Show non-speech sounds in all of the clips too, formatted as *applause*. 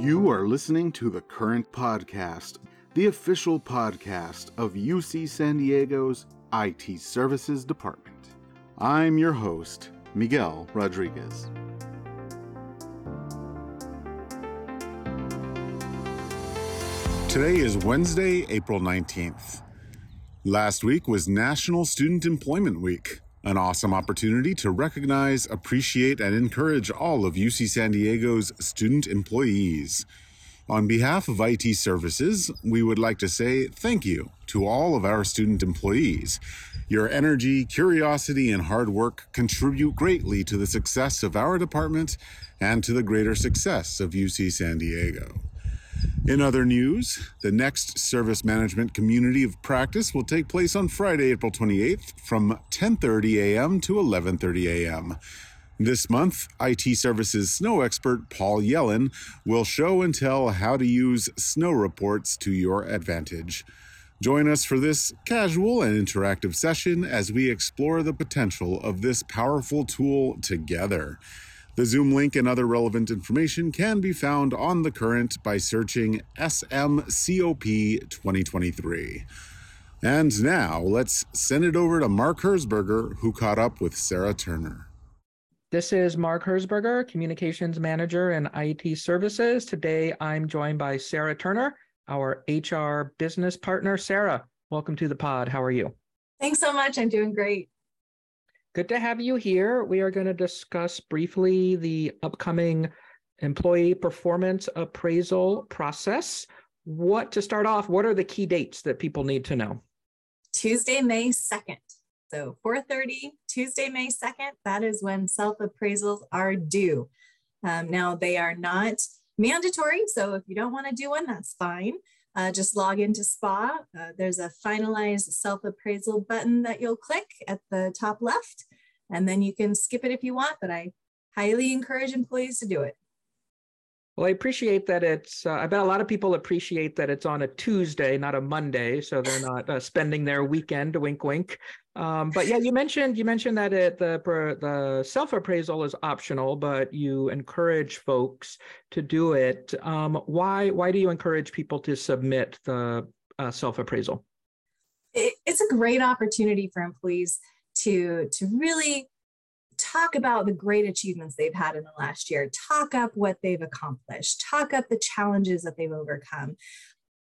You are listening to the Current Podcast, the official podcast of UC San Diego's IT Services Department. I'm your host, Miguel Rodriguez. Today is Wednesday, April 19th. Last week was National Student Employment Week, an awesome opportunity to recognize, appreciate, and encourage all of UC San Diego's student employees. On behalf of IT Services, we would like to say thank you to all of our student employees. Your energy, curiosity, and hard work contribute greatly to the success of our department and to the greater success of UC San Diego. In other news, the next service management community of practice will take place on Friday, April 28th from 10:30 a.m. to 11:30 a.m. This month, IT Services snow expert Paul Yellen will show and tell how to use snow reports to your advantage. Join us for this casual and interactive session as we explore the potential of this powerful tool together. The Zoom link and other relevant information can be found on the current by searching SMCOP 2023. And now let's send it over to Mark Herzberger, who caught up with Sara Turner. This is Mark Herzberger, Communications Manager in IT Services. Today I'm joined by Sara Turner, our HR business partner. Sara, welcome to the pod. How are you? Thanks so much. I'm doing great. Good to have you here. We are going to discuss briefly the upcoming employee performance appraisal process. What to start off, what are the key dates that people need to know? Tuesday, May 2nd. So 4:30 Tuesday, May 2nd, that is when self-appraisals are due. Um, now they are not mandatory, so if you don't want to do one, that's fine. Uh, just log into SPA. Uh, there's a finalized self-appraisal button that you'll click at the top left, and then you can skip it if you want, but I highly encourage employees to do it. Well, I appreciate that it's, uh, I bet a lot of people appreciate that it's on a Tuesday, not a Monday, so they're not uh, spending their weekend, wink, wink. Um, but yeah, you mentioned, you mentioned that it, the, the self-appraisal is optional, but you encourage folks to do it. Um, why, why do you encourage people to submit the uh, self-appraisal? It, it's a great opportunity for employees to, to really talk about the great achievements they've had in the last year, talk up what they've accomplished, talk up the challenges that they've overcome.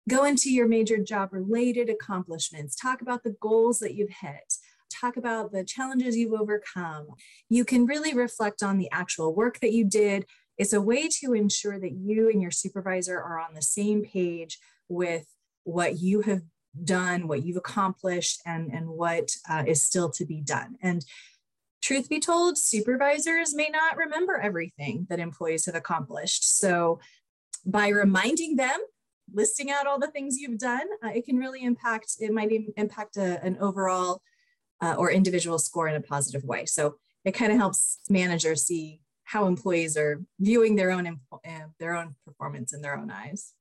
Go into your major job related accomplishments, talk about the goals that you've hit, talk about the challenges you've overcome. You can really reflect on the actual work that you did. It's a way to ensure that you and your supervisor are on the same page with what you have done, what you've accomplished, and, and what uh, is still to be done. And truth be told, supervisors may not remember everything that employees have accomplished. So, by reminding them, listing out all the things you've done, uh, it can really impact, it might impact a, an overall uh, or individual score in a positive way. So, it kind of helps managers see how employees are viewing their own uh, their own performance in their own eyes.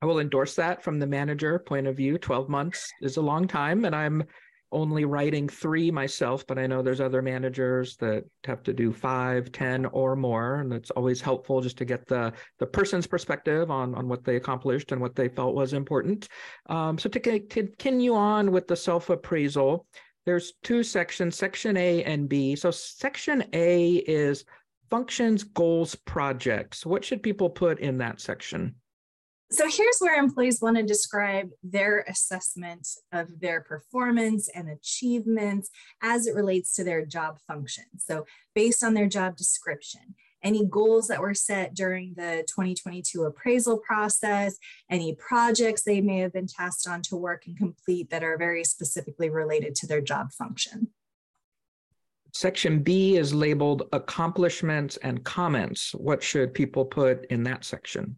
I will endorse that from the manager point of view. 12 months is a long time, and I'm only writing three myself, but I know there's other managers that have to do five, ten, or more. And it's always helpful just to get the, the person's perspective on, on what they accomplished and what they felt was important. Um, so to, to continue on with the self-appraisal, there's two sections, section A and B. So section A is functions, goals, projects. What should people put in that section? So here's where employees want to describe their assessment of their performance and achievements as it relates to their job function. So based on their job description, any goals that were set during the 2022 appraisal process, any projects they may have been tasked on to work and complete that are very specifically related to their job function. Section B is labeled accomplishments and comments. What should people put in that section?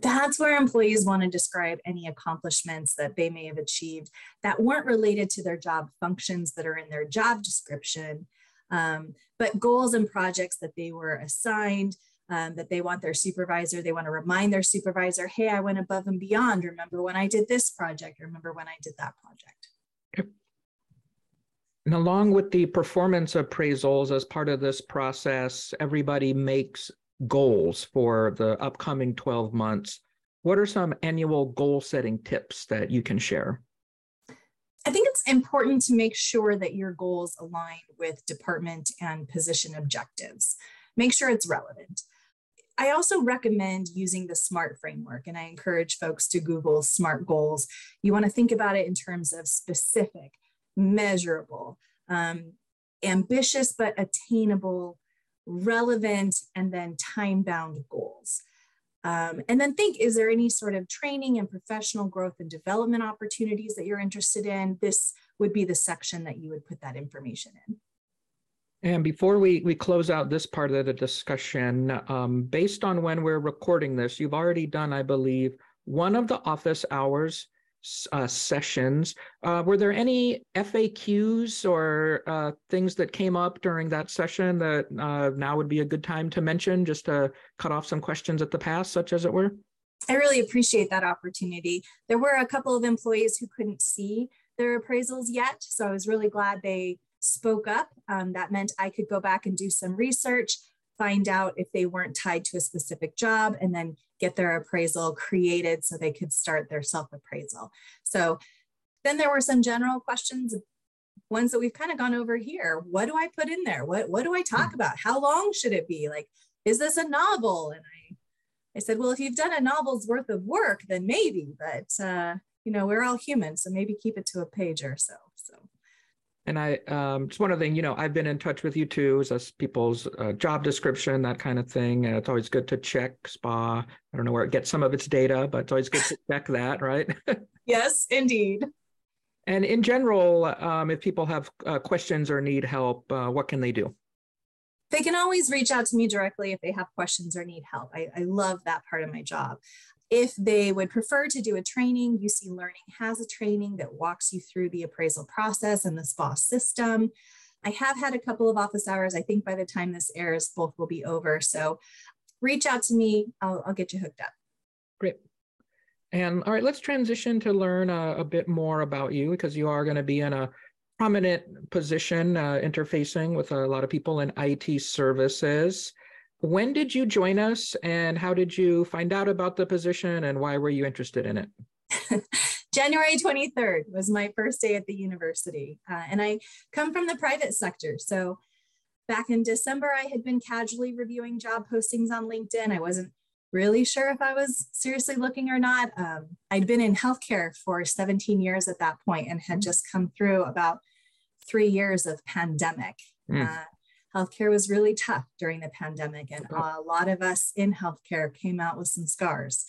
That's where employees want to describe any accomplishments that they may have achieved that weren't related to their job functions that are in their job description, um, but goals and projects that they were assigned. Um, that they want their supervisor, they want to remind their supervisor, hey, I went above and beyond. Remember when I did this project? Remember when I did that project? And along with the performance appraisals, as part of this process, everybody makes goals for the upcoming 12 months, what are some annual goal setting tips that you can share? I think it's important to make sure that your goals align with department and position objectives. Make sure it's relevant. I also recommend using the SMART framework, and I encourage folks to Google SMART goals. You want to think about it in terms of specific, measurable, um, ambitious but attainable, relevant, and then time bound goals. Um, and then think is there any sort of training and professional growth and development opportunities that you're interested in? This would be the section that you would put that information in. And before we, we close out this part of the discussion, um, based on when we're recording this, you've already done, I believe, one of the office hours uh, sessions. Uh, were there any FAQs or uh, things that came up during that session that uh, now would be a good time to mention, just to cut off some questions at the pass, such as it were? I really appreciate that opportunity. There were a couple of employees who couldn't see their appraisals yet, so I was really glad they spoke up. Um, that meant I could go back and do some research, find out if they weren't tied to a specific job, and then get their appraisal created so they could start their self appraisal. So then there were some general questions, ones that we've kind of gone over here. What do I put in there? What, what do I talk hmm. about? How long should it be? Like, is this a novel? And I, I said, well, if you've done a novel's worth of work, then maybe, but uh, you know, we're all human, so maybe keep it to a page or so. So and I um, just one other thing, you know, I've been in touch with you too, as people's uh, job description, that kind of thing. And it's always good to check SPA. I don't know where it gets some of its data, but it's always good to check that, right? *laughs* yes, indeed. And in general, um, if people have uh, questions or need help, uh, what can they do? They can always reach out to me directly if they have questions or need help. I, I love that part of my job. If they would prefer to do a training, UC Learning has a training that walks you through the appraisal process and the SPA system. I have had a couple of office hours. I think by the time this airs, both will be over. So reach out to me. I'll, I'll get you hooked up. Great. And all right, let's transition to learn a, a bit more about you because you are going to be in a prominent position uh, interfacing with a lot of people in IT services. When did you join us and how did you find out about the position and why were you interested in it? *laughs* January 23rd was my first day at the university. Uh, and I come from the private sector. So back in December, I had been casually reviewing job postings on LinkedIn. I wasn't really sure if I was seriously looking or not. Um, I'd been in healthcare for 17 years at that point and had just come through about three years of pandemic. Mm. Uh, healthcare was really tough during the pandemic, and a lot of us in healthcare came out with some scars.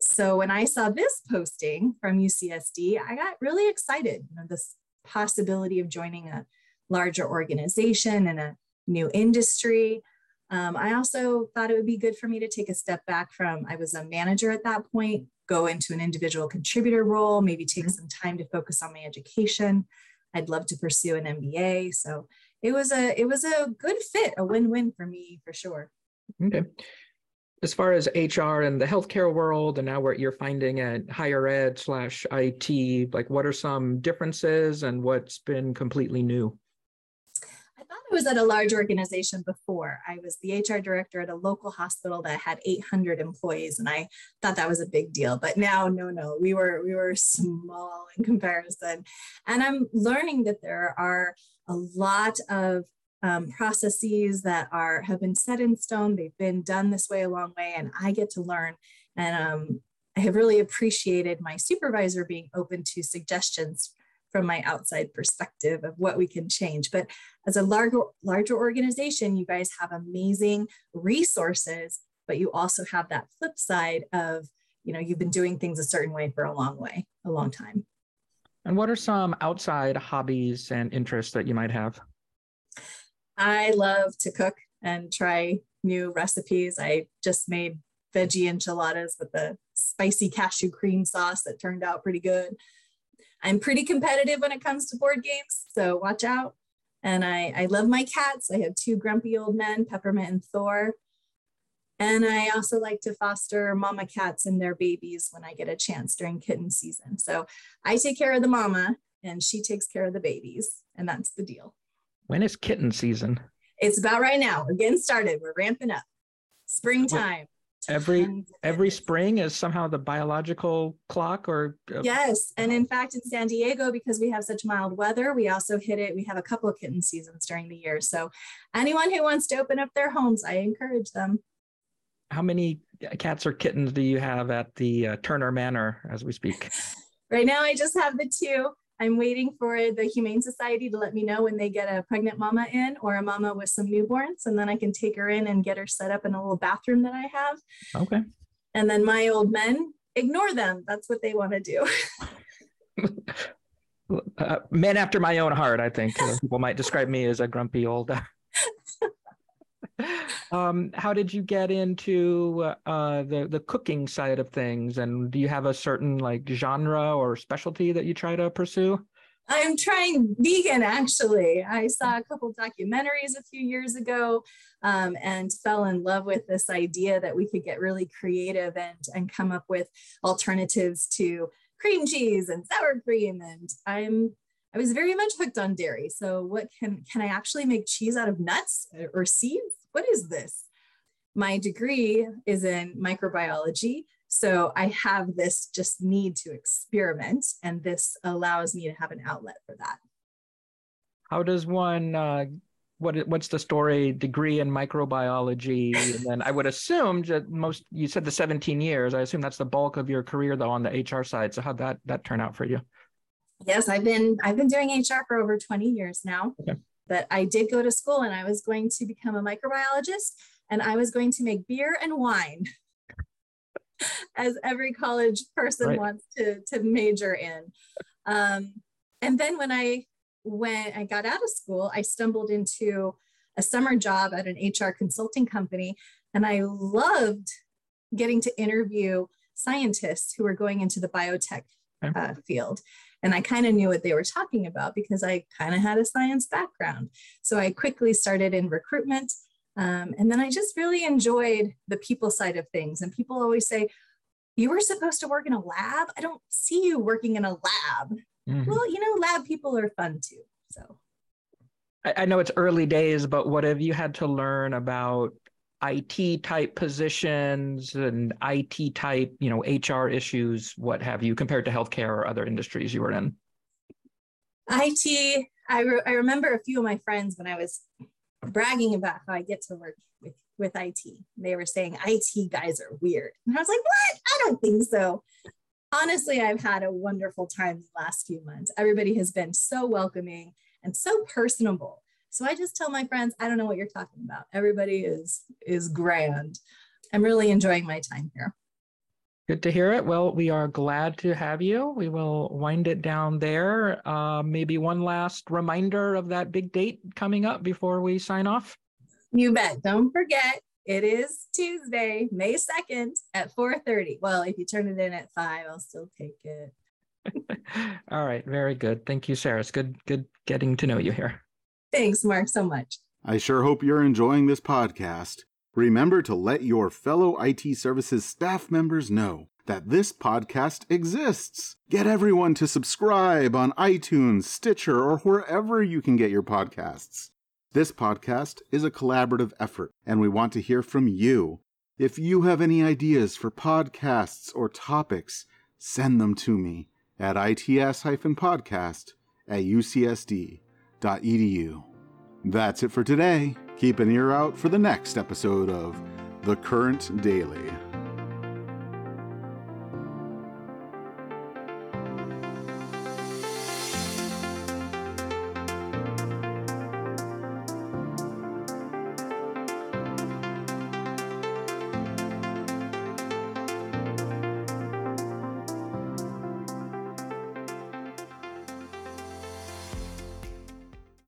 So when I saw this posting from UCSD, I got really excited. You know, this possibility of joining a larger organization and a new industry. Um, I also thought it would be good for me to take a step back from, I was a manager at that point, go into an individual contributor role, maybe take mm-hmm. some time to focus on my education. I'd love to pursue an MBA. So it was a it was a good fit, a win-win for me for sure. Okay. As far as HR and the healthcare world, and now what you're finding at higher ed slash IT, like what are some differences and what's been completely new? I thought I was at a large organization before. I was the HR director at a local hospital that had 800 employees, and I thought that was a big deal. But now, no, no, we were we were small in comparison, and I'm learning that there are a lot of um, processes that are have been set in stone. They've been done this way a long way, and I get to learn. And um, I have really appreciated my supervisor being open to suggestions from my outside perspective of what we can change. But as a larger, larger organization, you guys have amazing resources, but you also have that flip side of, you know, you've been doing things a certain way for a long way, a long time. And what are some outside hobbies and interests that you might have? I love to cook and try new recipes. I just made veggie enchiladas with the spicy cashew cream sauce that turned out pretty good. I'm pretty competitive when it comes to board games, so watch out. And I, I love my cats. I have two grumpy old men, Peppermint and Thor. And I also like to foster mama cats and their babies when I get a chance during kitten season. So I take care of the mama and she takes care of the babies. And that's the deal. When is kitten season? It's about right now. We're getting started. We're ramping up. springtime. Every every spring is somehow the biological clock or uh, Yes. And in fact, in San Diego, because we have such mild weather, we also hit it. We have a couple of kitten seasons during the year. So anyone who wants to open up their homes, I encourage them. How many cats or kittens do you have at the uh, Turner Manor as we speak? Right now, I just have the two. I'm waiting for the Humane Society to let me know when they get a pregnant mama in or a mama with some newborns, and then I can take her in and get her set up in a little bathroom that I have. Okay. And then my old men, ignore them. That's what they want to do. *laughs* Uh, man after my own heart, I think Uh, *laughs* people might describe me as a grumpy old. Um, how did you get into uh, the the cooking side of things, and do you have a certain like genre or specialty that you try to pursue? I'm trying vegan actually. I saw a couple documentaries a few years ago um, and fell in love with this idea that we could get really creative and, and come up with alternatives to cream cheese and sour cream. And I'm I was very much hooked on dairy. So what can can I actually make cheese out of nuts or seeds? What is this? My degree is in microbiology. So I have this just need to experiment, and this allows me to have an outlet for that. How does one? Uh, what what's the story? Degree in microbiology, and then I would assume that most. You said the 17 years. I assume that's the bulk of your career, though, on the HR side. So how'd that that turn out for you? Yes, I've been I've been doing HR for over 20 years now. Okay. But I did go to school and I was going to become a microbiologist and I was going to make beer and wine. *laughs* As every college person Right. wants to, to major in. Um, and then when I when I got out of school, I stumbled into a summer job at an HR consulting company and I loved getting to interview scientists who were going into the biotech uh, field. And I kind of knew what they were talking about because I kind of had a science background. So I quickly started in recruitment. Um, and then I just really enjoyed the people side of things. And people always say, You were supposed to work in a lab? I don't see you working in a lab. Mhm. Well, you know, lab people are fun too. So I, I know it's early days, but what have you had to learn about IT type positions and IT type, you know, HR issues, what have you, compared to healthcare or other industries you were in? IT, I, re- I remember a few of my friends when I was bragging about how I get to work with, with IT. They were saying IT guys are weird. And I was like, what? I don't think so. Honestly, I've had a wonderful time the last few months. Everybody has been so welcoming and so personable. So I just tell my friends, I don't know what you're talking about. Everybody is is grand. I'm really enjoying my time here. Good to hear it. Well, we are glad to have you. We will wind it down there. Uh, maybe one last reminder of that big date coming up before we sign off. You bet. Don't forget, it is Tuesday, May 2nd at 4:30. Well, if you turn it in at 5, I'll still take it. *laughs* All right, very good. Thank you, Sara. It's good, good getting to know you here. Thanks, Mark, so much. I sure hope you're enjoying this podcast. Remember to let your fellow IT services staff members know that this podcast exists. Get everyone to subscribe on iTunes, Stitcher, or wherever you can get your podcasts. This podcast is a collaborative effort, and we want to hear from you. If you have any ideas for podcasts or topics, send them to me at its-podcast at ucsd That's it for today. Keep an ear out for the next episode of The Current Daily.